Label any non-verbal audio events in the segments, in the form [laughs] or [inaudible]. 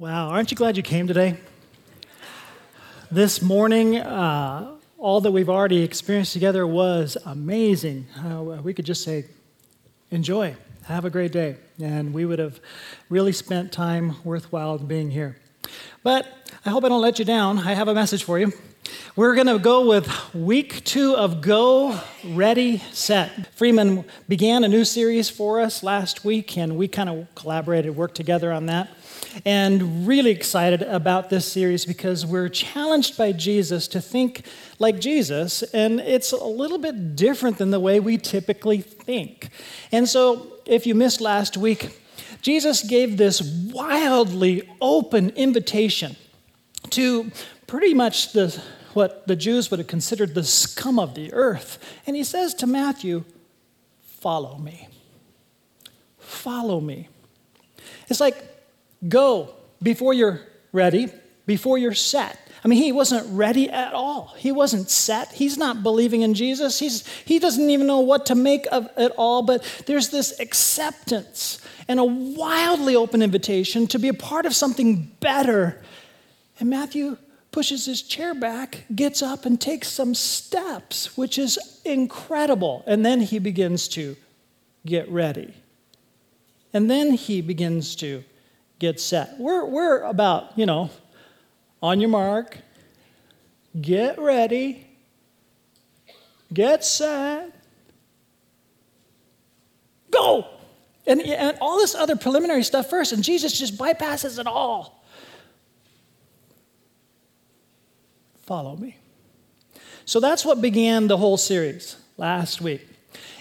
Wow, aren't you glad you came today? This morning, uh, all that we've already experienced together was amazing. Uh, we could just say, enjoy, have a great day. And we would have really spent time worthwhile being here. But I hope I don't let you down. I have a message for you. We're going to go with week two of Go, Ready, Set. Freeman began a new series for us last week, and we kind of collaborated, worked together on that. And really excited about this series because we're challenged by Jesus to think like Jesus, and it's a little bit different than the way we typically think. And so, if you missed last week, Jesus gave this wildly open invitation to pretty much the, what the Jews would have considered the scum of the earth. And he says to Matthew, Follow me. Follow me. It's like, go before you're ready, before you're set. I mean, he wasn't ready at all. He wasn't set. He's not believing in Jesus. He's, he doesn't even know what to make of it all, but there's this acceptance and a wildly open invitation to be a part of something better. And Matthew pushes his chair back, gets up, and takes some steps, which is incredible. And then he begins to get ready. And then he begins to get set. We're, we're about, you know, on your mark, get ready, get set, go. And, and all this other preliminary stuff first, and Jesus just bypasses it all. Follow me. So that's what began the whole series last week.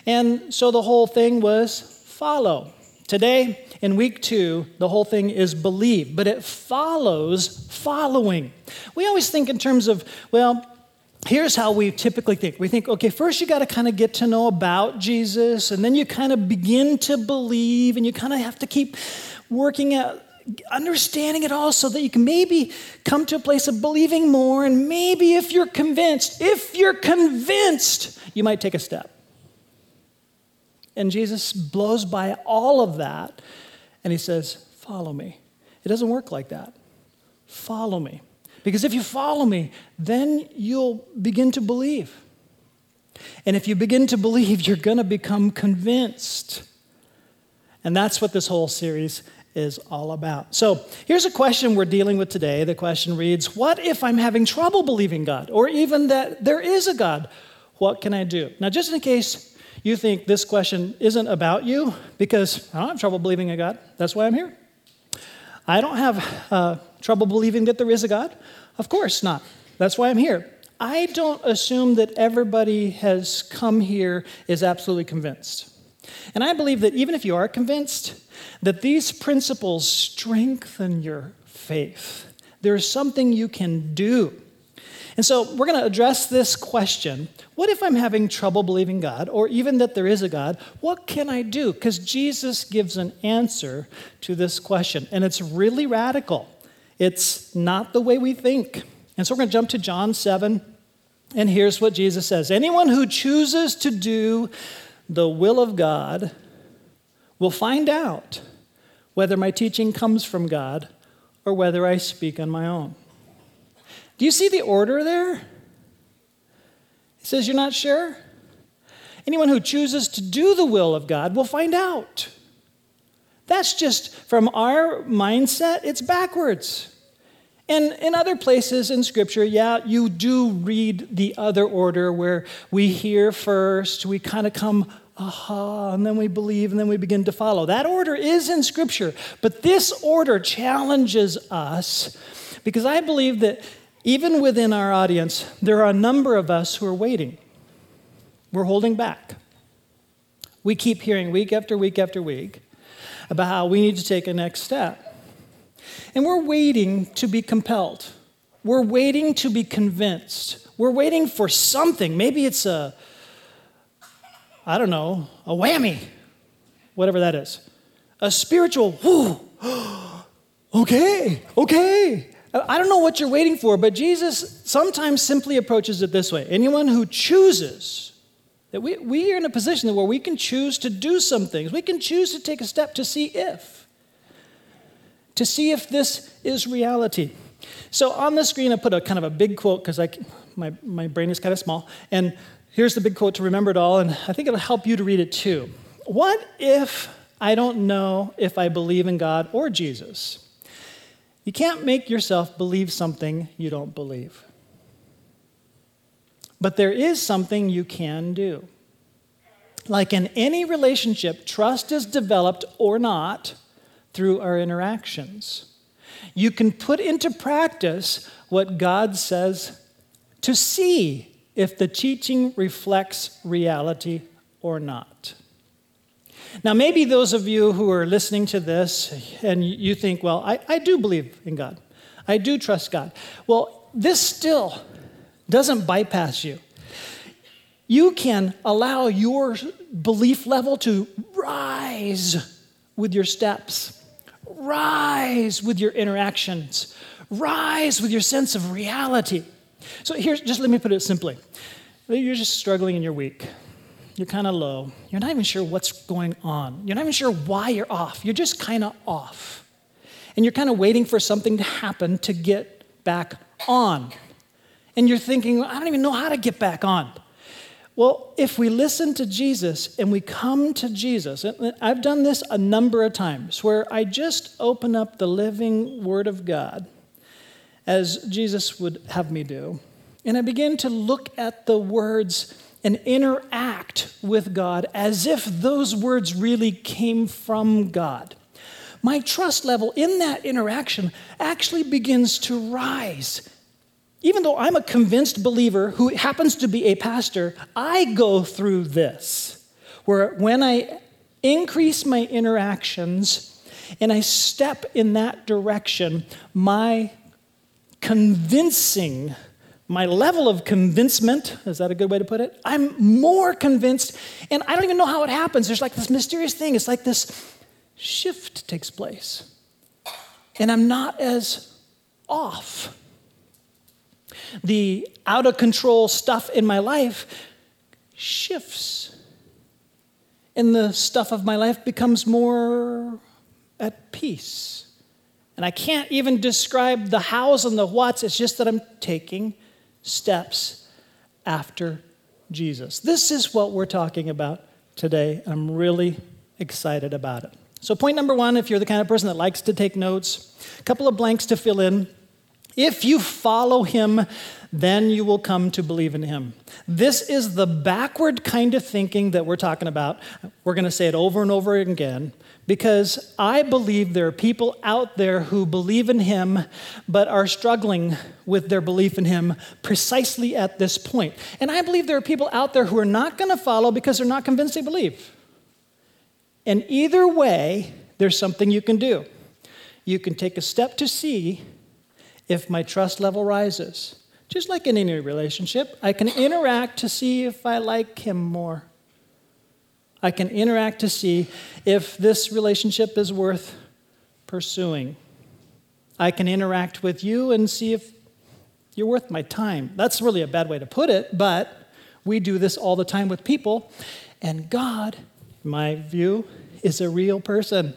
And so the whole thing was follow. Today, in week two, the whole thing is believe, but it follows following. We always think in terms of, well, here's how we typically think. We think, okay, first you got to kind of get to know about Jesus, and then you kind of begin to believe, and you kind of have to keep working at understanding it all so that you can maybe come to a place of believing more. And maybe if you're convinced, if you're convinced, you might take a step. And Jesus blows by all of that and he says, Follow me. It doesn't work like that. Follow me. Because if you follow me, then you'll begin to believe. And if you begin to believe, you're going to become convinced. And that's what this whole series is all about. So here's a question we're dealing with today. The question reads What if I'm having trouble believing God, or even that there is a God? What can I do? Now, just in case you think this question isn't about you because I don't have trouble believing in God. That's why I'm here. I don't have uh, trouble believing that there is a God. Of course not. That's why I'm here. I don't assume that everybody has come here is absolutely convinced. And I believe that even if you are convinced, that these principles strengthen your faith. There's something you can do and so we're going to address this question What if I'm having trouble believing God, or even that there is a God? What can I do? Because Jesus gives an answer to this question, and it's really radical. It's not the way we think. And so we're going to jump to John 7, and here's what Jesus says Anyone who chooses to do the will of God will find out whether my teaching comes from God or whether I speak on my own. Do you see the order there? He says, You're not sure? Anyone who chooses to do the will of God will find out. That's just from our mindset, it's backwards. And in other places in Scripture, yeah, you do read the other order where we hear first, we kind of come, aha, and then we believe, and then we begin to follow. That order is in Scripture, but this order challenges us because I believe that even within our audience, there are a number of us who are waiting. We're holding back. We keep hearing week after week after week about how we need to take a next step. And we're waiting to be compelled. We're waiting to be convinced. We're waiting for something. Maybe it's a, I don't know, a whammy, whatever that is. A spiritual, whoo, [gasps] [gasps] okay, okay. I don't know what you're waiting for, but Jesus sometimes simply approaches it this way anyone who chooses, that we, we are in a position where we can choose to do some things, we can choose to take a step to see if. to see if this is reality. So on the screen, I put a kind of a big quote because my, my brain is kind of small. And here's the big quote to remember it all, and I think it'll help you to read it too. What if I don't know if I believe in God or Jesus? You can't make yourself believe something you don't believe. But there is something you can do. Like in any relationship, trust is developed or not through our interactions. You can put into practice what God says to see if the teaching reflects reality or not. Now, maybe those of you who are listening to this and you think, well, I, I do believe in God, I do trust God. Well, this still doesn't bypass you. You can allow your belief level to rise with your steps, rise with your interactions, rise with your sense of reality. So here's just let me put it simply. You're just struggling in your week. You're kind of low. You're not even sure what's going on. You're not even sure why you're off. You're just kind of off. And you're kind of waiting for something to happen to get back on. And you're thinking, I don't even know how to get back on. Well, if we listen to Jesus and we come to Jesus, I've done this a number of times where I just open up the living Word of God as Jesus would have me do, and I begin to look at the words and interact with God as if those words really came from God. My trust level in that interaction actually begins to rise even though I'm a convinced believer who happens to be a pastor, I go through this where when I increase my interactions and I step in that direction, my convincing, my level of convincement, is that a good way to put it? I'm more convinced, and I don't even know how it happens. There's like this mysterious thing. It's like this shift takes place. And I'm not as off the out of control stuff in my life shifts. And the stuff of my life becomes more at peace. And I can't even describe the hows and the whats, it's just that I'm taking steps after Jesus. This is what we're talking about today. I'm really excited about it. So, point number one if you're the kind of person that likes to take notes, a couple of blanks to fill in. If you follow him, then you will come to believe in him. This is the backward kind of thinking that we're talking about. We're going to say it over and over again because I believe there are people out there who believe in him but are struggling with their belief in him precisely at this point. And I believe there are people out there who are not going to follow because they're not convinced they believe. And either way, there's something you can do. You can take a step to see if my trust level rises. Just like in any relationship, I can interact to see if I like him more. I can interact to see if this relationship is worth pursuing. I can interact with you and see if you're worth my time. That's really a bad way to put it, but we do this all the time with people. And God, in my view, is a real person.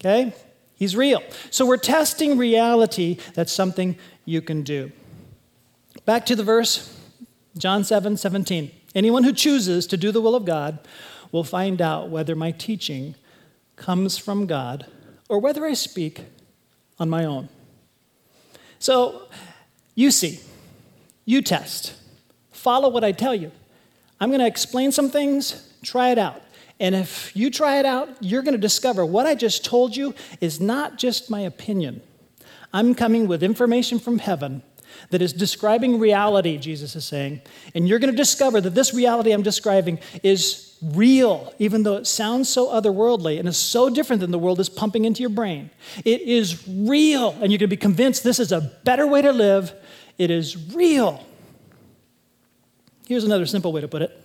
Okay? He's real. So we're testing reality. That's something you can do. Back to the verse, John 7 17. Anyone who chooses to do the will of God will find out whether my teaching comes from God or whether I speak on my own. So you see, you test, follow what I tell you. I'm going to explain some things, try it out. And if you try it out, you're going to discover what I just told you is not just my opinion. I'm coming with information from heaven that is describing reality, Jesus is saying. And you're going to discover that this reality I'm describing is real, even though it sounds so otherworldly and is so different than the world is pumping into your brain. It is real, and you're going to be convinced this is a better way to live. It is real. Here's another simple way to put it.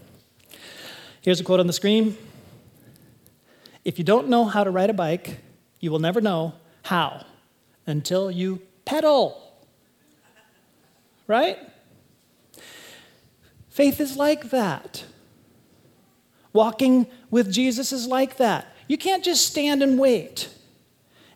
Here's a quote on the screen if you don't know how to ride a bike, you will never know how until you pedal. Right? Faith is like that. Walking with Jesus is like that. You can't just stand and wait.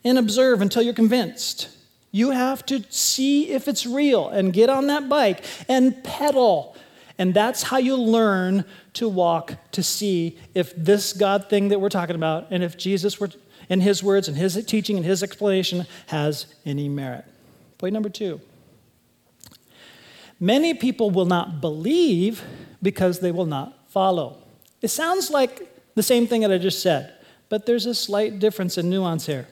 and observe until you're convinced. You have to see if it's real and get on that bike and pedal. And that's how you learn to walk to see if this God thing that we're talking about and if Jesus were in his words and his teaching and his explanation has any merit. Point number two. Many people will not believe because they will not follow. It sounds like the same thing that I just said, but there's a slight difference in nuance here.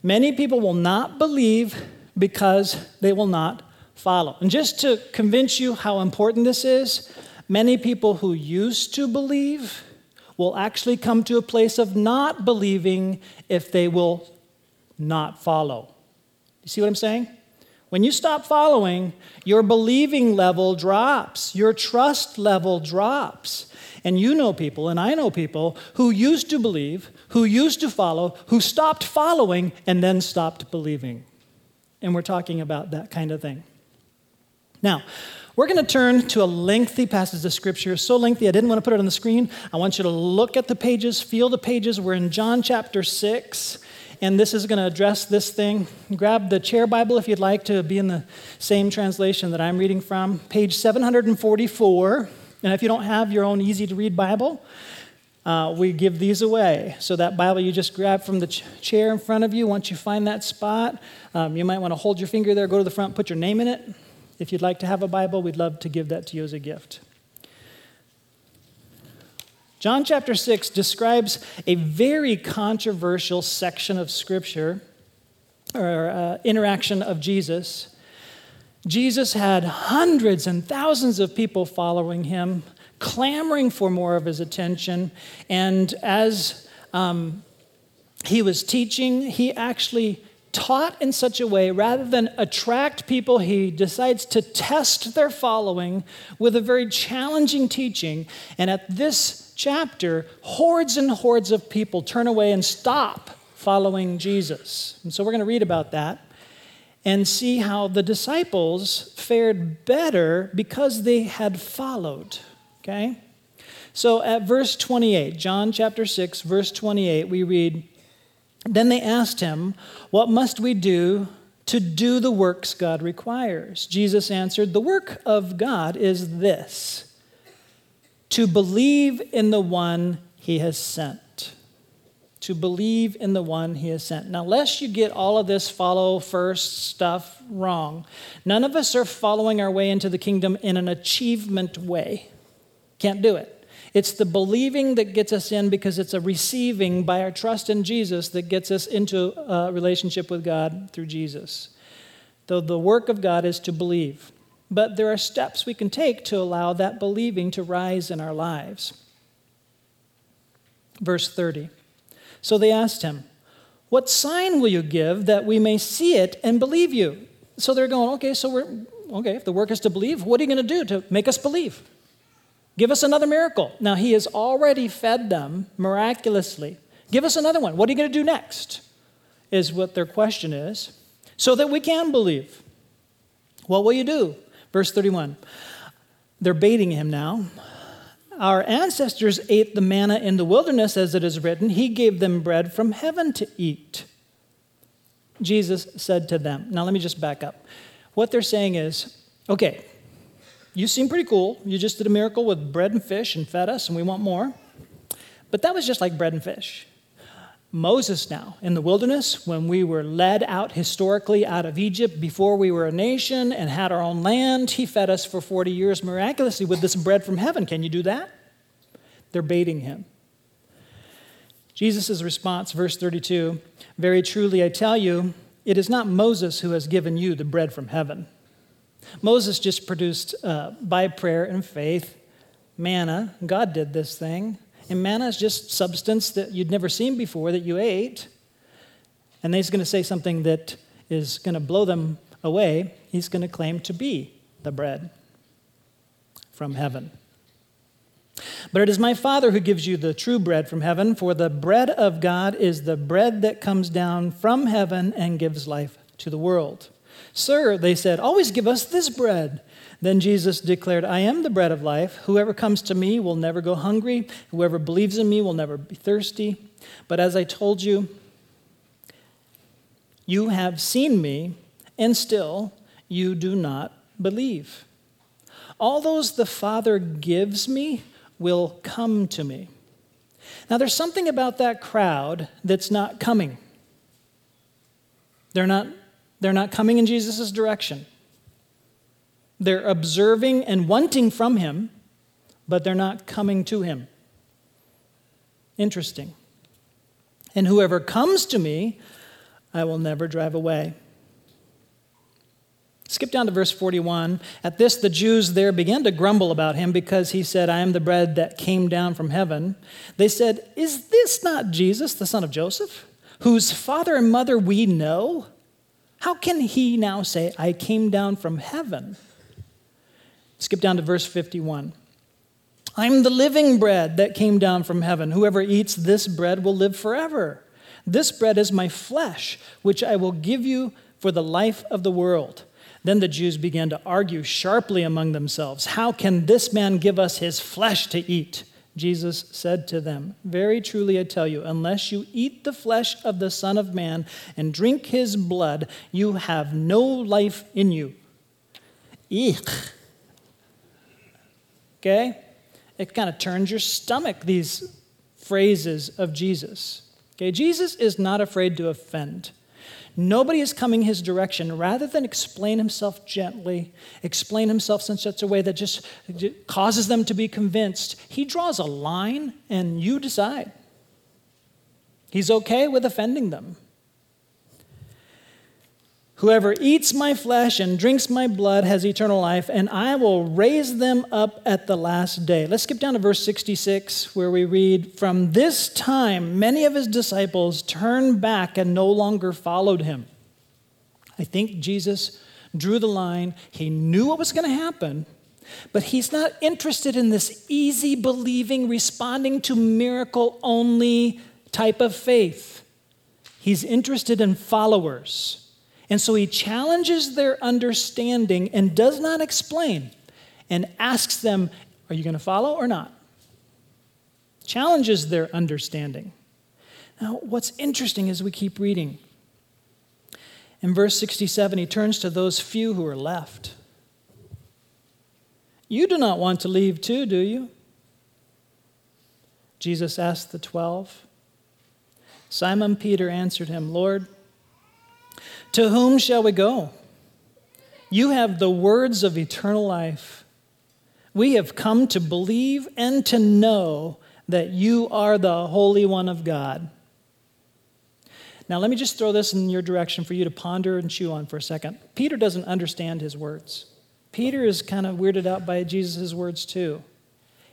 Many people will not believe because they will not follow. And just to convince you how important this is, many people who used to believe will actually come to a place of not believing if they will not follow. You see what I'm saying? When you stop following, your believing level drops, your trust level drops. And you know people, and I know people who used to believe, who used to follow, who stopped following, and then stopped believing. And we're talking about that kind of thing. Now, we're going to turn to a lengthy passage of scripture, so lengthy I didn't want to put it on the screen. I want you to look at the pages, feel the pages. We're in John chapter 6, and this is going to address this thing. Grab the chair Bible if you'd like to be in the same translation that I'm reading from, page 744. And if you don't have your own easy to read Bible, uh, we give these away. So, that Bible you just grab from the ch- chair in front of you, once you find that spot, um, you might want to hold your finger there, go to the front, put your name in it. If you'd like to have a Bible, we'd love to give that to you as a gift. John chapter 6 describes a very controversial section of Scripture or uh, interaction of Jesus. Jesus had hundreds and thousands of people following him, clamoring for more of his attention. And as um, he was teaching, he actually taught in such a way, rather than attract people, he decides to test their following with a very challenging teaching. And at this chapter, hordes and hordes of people turn away and stop following Jesus. And so we're going to read about that and see how the disciples fared better because they had followed. Okay? So at verse 28, John chapter 6, verse 28, we read, then they asked him, What must we do to do the works God requires? Jesus answered, The work of God is this to believe in the one he has sent. To believe in the one he has sent. Now, lest you get all of this follow first stuff wrong, none of us are following our way into the kingdom in an achievement way. Can't do it. It's the believing that gets us in because it's a receiving by our trust in Jesus that gets us into a relationship with God through Jesus. Though the work of God is to believe. But there are steps we can take to allow that believing to rise in our lives. Verse 30. So they asked him, What sign will you give that we may see it and believe you? So they're going, Okay, so we're, okay, if the work is to believe, what are you going to do to make us believe? Give us another miracle. Now, he has already fed them miraculously. Give us another one. What are you going to do next? Is what their question is, so that we can believe. What will you do? Verse 31. They're baiting him now. Our ancestors ate the manna in the wilderness, as it is written, He gave them bread from heaven to eat. Jesus said to them, Now let me just back up. What they're saying is, okay, you seem pretty cool. You just did a miracle with bread and fish and fed us, and we want more. But that was just like bread and fish. Moses, now, in the wilderness, when we were led out historically out of Egypt before we were a nation and had our own land, he fed us for 40 years miraculously with this bread from heaven. Can you do that? They're baiting him. Jesus' response, verse 32 Very truly, I tell you, it is not Moses who has given you the bread from heaven Moses just produced, uh, by prayer and faith, manna. God did this thing. And manna is just substance that you'd never seen before that you ate. And he's going to say something that is going to blow them away. He's going to claim to be the bread from heaven. But it is my Father who gives you the true bread from heaven, for the bread of God is the bread that comes down from heaven and gives life to the world. Sir, they said, always give us this bread. Then Jesus declared, I am the bread of life. Whoever comes to me will never go hungry. Whoever believes in me will never be thirsty. But as I told you, You have seen me, and still you do not believe. All those the Father gives me will come to me. Now, there's something about that crowd that's not coming. They're not, they're not coming in Jesus' direction. They're observing and wanting from him, but they're not coming to him. Interesting. And whoever comes to me, I will never drive away. Skip down to verse 41. At this, the Jews there began to grumble about him because he said, I am the bread that came down from heaven. They said, Is this not Jesus, the son of Joseph, whose father and mother we know? How can he now say, I came down from heaven? Skip down to verse 51. I'm the living bread that came down from heaven. Whoever eats this bread will live forever. This bread is my flesh, which I will give you for the life of the world. Then the Jews began to argue sharply among themselves How can this man give us his flesh to eat? Jesus said to them, Very truly I tell you, unless you eat the flesh of the Son of Man and drink his blood, you have no life in you. Eek. Okay? It kind of turns your stomach, these phrases of Jesus. Okay? Jesus is not afraid to offend. Nobody is coming his direction. Rather than explain himself gently, explain himself in such a way that just causes them to be convinced, he draws a line and you decide. He's okay with offending them. Whoever eats my flesh and drinks my blood has eternal life, and I will raise them up at the last day. Let's skip down to verse 66, where we read From this time, many of his disciples turned back and no longer followed him. I think Jesus drew the line. He knew what was going to happen, but he's not interested in this easy believing, responding to miracle only type of faith. He's interested in followers. And so he challenges their understanding and does not explain and asks them, Are you going to follow or not? Challenges their understanding. Now, what's interesting as we keep reading, in verse 67, he turns to those few who are left. You do not want to leave too, do you? Jesus asked the twelve. Simon Peter answered him, Lord, to whom shall we go? You have the words of eternal life. We have come to believe and to know that you are the Holy One of God. Now, let me just throw this in your direction for you to ponder and chew on for a second. Peter doesn't understand his words. Peter is kind of weirded out by Jesus' words too.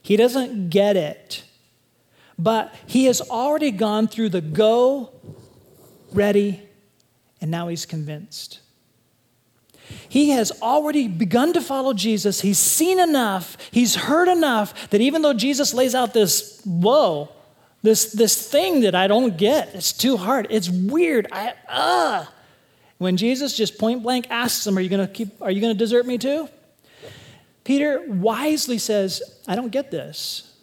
He doesn't get it. But he has already gone through the go, ready, and now he's convinced. He has already begun to follow Jesus. He's seen enough, he's heard enough that even though Jesus lays out this, whoa, this, this thing that I don't get, it's too hard, it's weird, I, uh. When Jesus just point blank asks him, Are you gonna keep, are you gonna desert me too? Peter wisely says, I don't get this,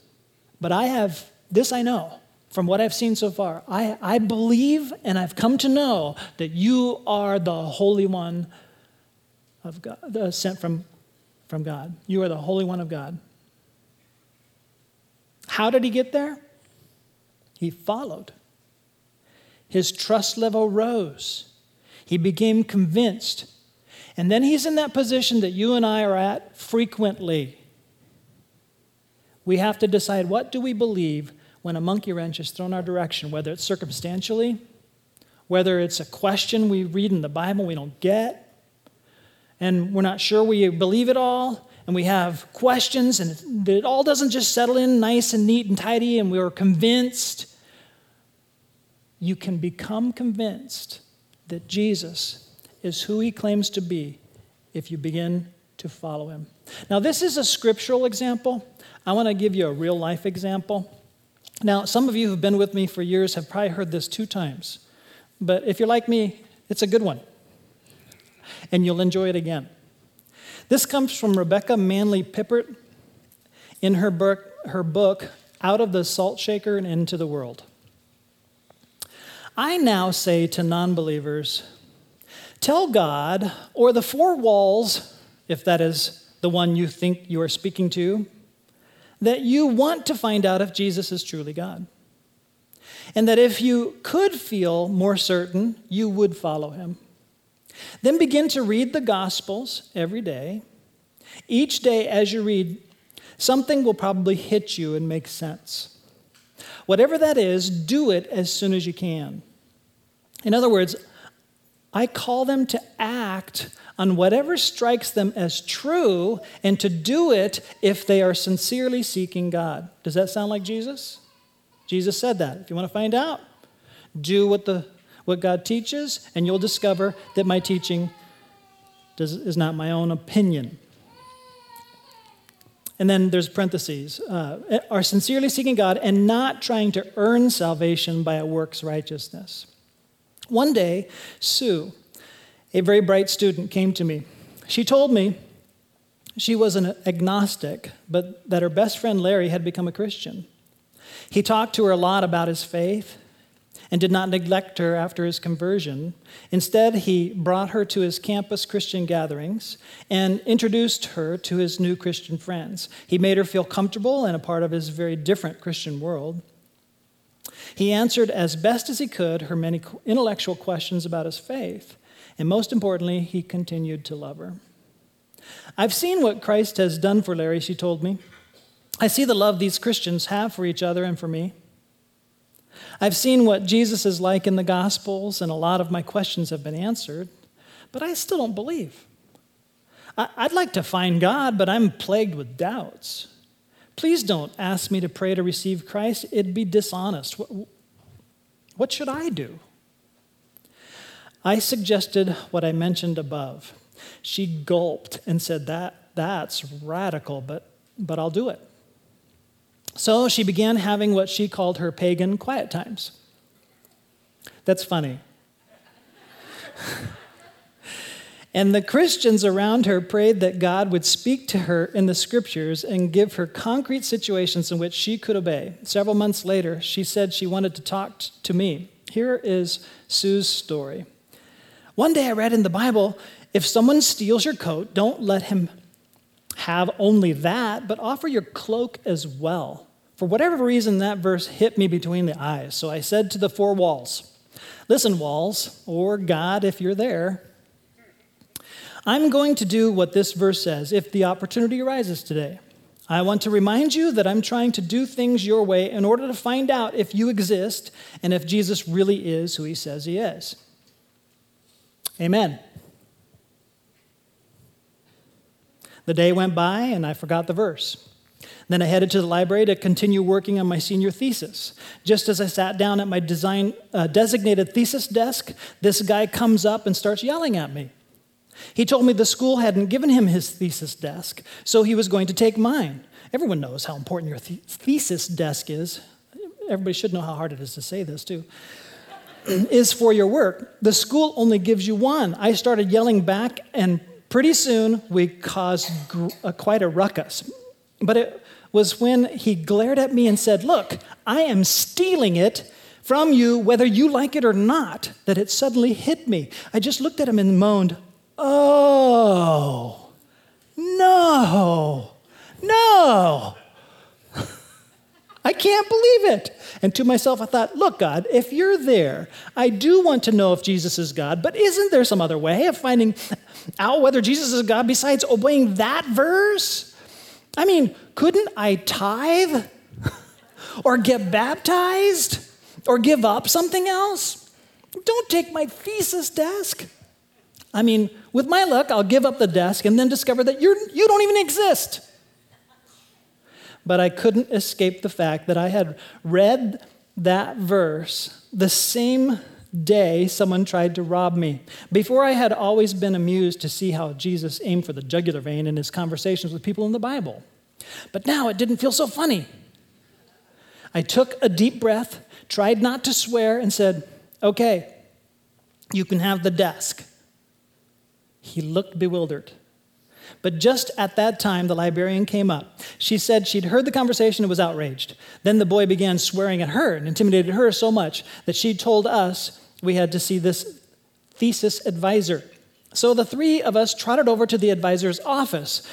but I have, this I know from what I've seen so far, I, I believe and I've come to know that you are the Holy One of God, sent from, from God. You are the Holy One of God. How did he get there? He followed. His trust level rose. He became convinced. And then he's in that position that you and I are at frequently. We have to decide what do we believe when a monkey wrench is thrown our direction, whether it's circumstantially, whether it's a question we read in the Bible we don't get, and we're not sure we believe it all, and we have questions, and it all doesn't just settle in nice and neat and tidy, and we're convinced. You can become convinced that Jesus is who he claims to be if you begin to follow him. Now, this is a scriptural example. I want to give you a real life example. Now, some of you who've been with me for years have probably heard this two times, but if you're like me, it's a good one, and you'll enjoy it again. This comes from Rebecca Manley Pippert in her book, her book Out of the Salt Shaker and Into the World. I now say to non believers, Tell God, or the four walls, if that is the one you think you are speaking to, that you want to find out if Jesus is truly God. And that if you could feel more certain, you would follow him. Then begin to read the Gospels every day. Each day, as you read, something will probably hit you and make sense. Whatever that is, do it as soon as you can. In other words, I call them to act on whatever strikes them as true and to do it if they are sincerely seeking God. Does that sound like Jesus? Jesus said that. If you want to find out, do what, the, what God teaches, and you'll discover that my teaching does, is not my own opinion. And then there's parentheses uh, are sincerely seeking God and not trying to earn salvation by a works righteousness. One day, Sue, a very bright student, came to me. She told me she was an agnostic, but that her best friend Larry had become a Christian. He talked to her a lot about his faith and did not neglect her after his conversion. Instead, he brought her to his campus Christian gatherings and introduced her to his new Christian friends. He made her feel comfortable and a part of his very different Christian world. He answered as best as he could her many intellectual questions about his faith, and most importantly, he continued to love her. I've seen what Christ has done for Larry, she told me. I see the love these Christians have for each other and for me. I've seen what Jesus is like in the Gospels, and a lot of my questions have been answered, but I still don't believe. I'd like to find God, but I'm plagued with doubts. Please don't ask me to pray to receive Christ. It'd be dishonest. What should I do? I suggested what I mentioned above. She gulped and said, that, That's radical, but, but I'll do it. So she began having what she called her pagan quiet times. That's funny. And the Christians around her prayed that God would speak to her in the scriptures and give her concrete situations in which she could obey. Several months later, she said she wanted to talk to me. Here is Sue's story. One day I read in the Bible if someone steals your coat, don't let him have only that, but offer your cloak as well. For whatever reason, that verse hit me between the eyes. So I said to the four walls, Listen, walls, or God, if you're there, I'm going to do what this verse says if the opportunity arises today. I want to remind you that I'm trying to do things your way in order to find out if you exist and if Jesus really is who he says he is. Amen. The day went by and I forgot the verse. Then I headed to the library to continue working on my senior thesis. Just as I sat down at my design, uh, designated thesis desk, this guy comes up and starts yelling at me. He told me the school hadn't given him his thesis desk, so he was going to take mine. Everyone knows how important your th- thesis desk is. Everybody should know how hard it is to say this, too. [clears throat] is for your work. The school only gives you one. I started yelling back, and pretty soon we caused gr- uh, quite a ruckus. But it was when he glared at me and said, Look, I am stealing it from you, whether you like it or not, that it suddenly hit me. I just looked at him and moaned, Oh, no, no. [laughs] I can't believe it. And to myself, I thought, look, God, if you're there, I do want to know if Jesus is God, but isn't there some other way of finding out whether Jesus is God besides obeying that verse? I mean, couldn't I tithe [laughs] or get baptized or give up something else? Don't take my thesis desk. I mean, with my luck, I'll give up the desk and then discover that you're, you don't even exist. But I couldn't escape the fact that I had read that verse the same day someone tried to rob me. Before, I had always been amused to see how Jesus aimed for the jugular vein in his conversations with people in the Bible. But now it didn't feel so funny. I took a deep breath, tried not to swear, and said, Okay, you can have the desk. He looked bewildered. But just at that time, the librarian came up. She said she'd heard the conversation and was outraged. Then the boy began swearing at her and intimidated her so much that she told us we had to see this thesis advisor. So the three of us trotted over to the advisor's office.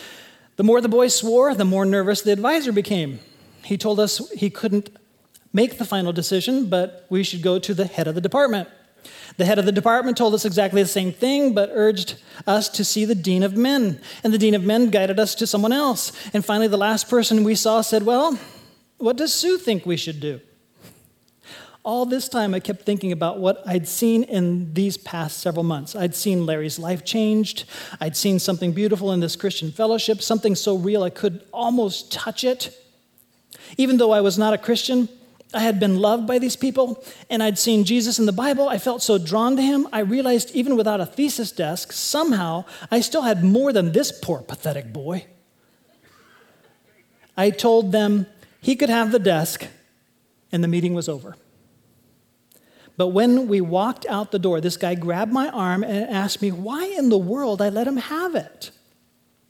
The more the boy swore, the more nervous the advisor became. He told us he couldn't make the final decision, but we should go to the head of the department. The head of the department told us exactly the same thing, but urged us to see the dean of men. And the dean of men guided us to someone else. And finally, the last person we saw said, Well, what does Sue think we should do? All this time, I kept thinking about what I'd seen in these past several months. I'd seen Larry's life changed. I'd seen something beautiful in this Christian fellowship, something so real I could almost touch it. Even though I was not a Christian, I had been loved by these people, and I'd seen Jesus in the Bible. I felt so drawn to him. I realized even without a thesis desk, somehow I still had more than this poor, pathetic boy. I told them he could have the desk, and the meeting was over. But when we walked out the door, this guy grabbed my arm and asked me why in the world I let him have it.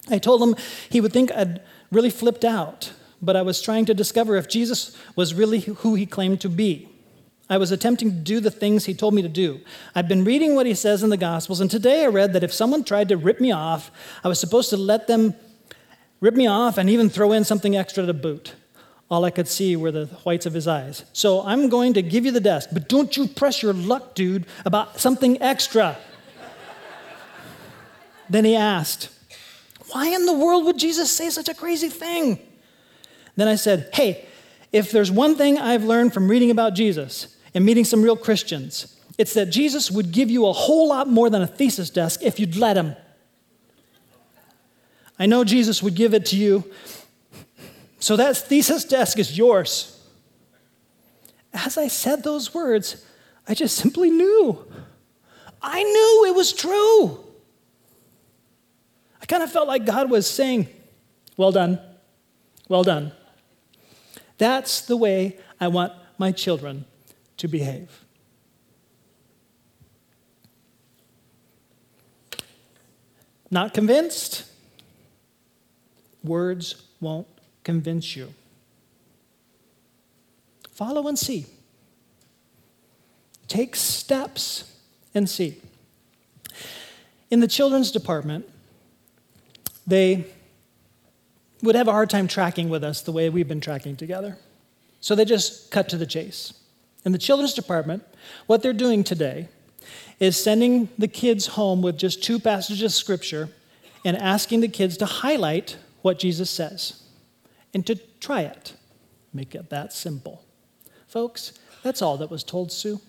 I told him he would think I'd really flipped out, but I was trying to discover if Jesus was really who he claimed to be. I was attempting to do the things he told me to do. I've been reading what he says in the Gospels, and today I read that if someone tried to rip me off, I was supposed to let them rip me off and even throw in something extra to boot. All I could see were the whites of his eyes. So I'm going to give you the desk, but don't you press your luck, dude, about something extra. then he asked, Why in the world would Jesus say such a crazy thing? Then I said, Hey, if there's one thing I've learned from reading about Jesus and meeting some real Christians, it's that Jesus would give you a whole lot more than a thesis desk if you'd let him. I know Jesus would give it to you so that thesis desk is yours. As I said those words, I just simply knew. I knew it was true. I kind of felt like God was saying, Well done, well done. That's the way I want my children to behave. Not convinced? Words won't convince you. Follow and see. Take steps and see. In the children's department, they would have a hard time tracking with us the way we've been tracking together. So they just cut to the chase. In the children's department, what they're doing today is sending the kids home with just two passages of scripture and asking the kids to highlight what Jesus says and to try it. Make it that simple. Folks, that's all that was told Sue.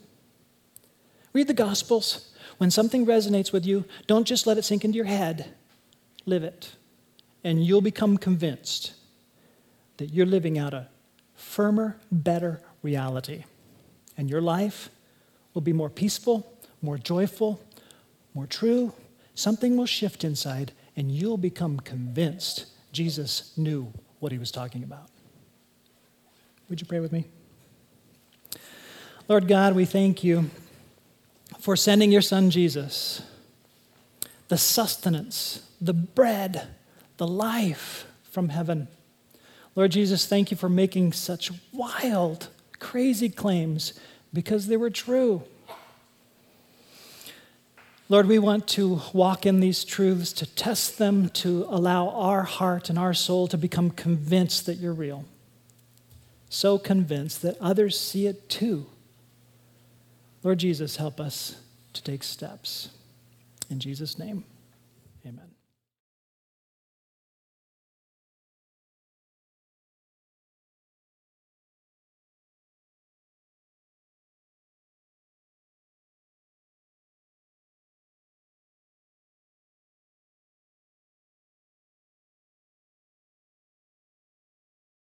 Read the Gospels. When something resonates with you, don't just let it sink into your head, live it. And you'll become convinced that you're living out a firmer, better reality. And your life will be more peaceful, more joyful, more true. Something will shift inside, and you'll become convinced Jesus knew what he was talking about. Would you pray with me? Lord God, we thank you for sending your son Jesus, the sustenance, the bread, the life from heaven. Lord Jesus, thank you for making such wild, crazy claims because they were true. Lord, we want to walk in these truths, to test them, to allow our heart and our soul to become convinced that you're real. So convinced that others see it too. Lord Jesus, help us to take steps. In Jesus' name.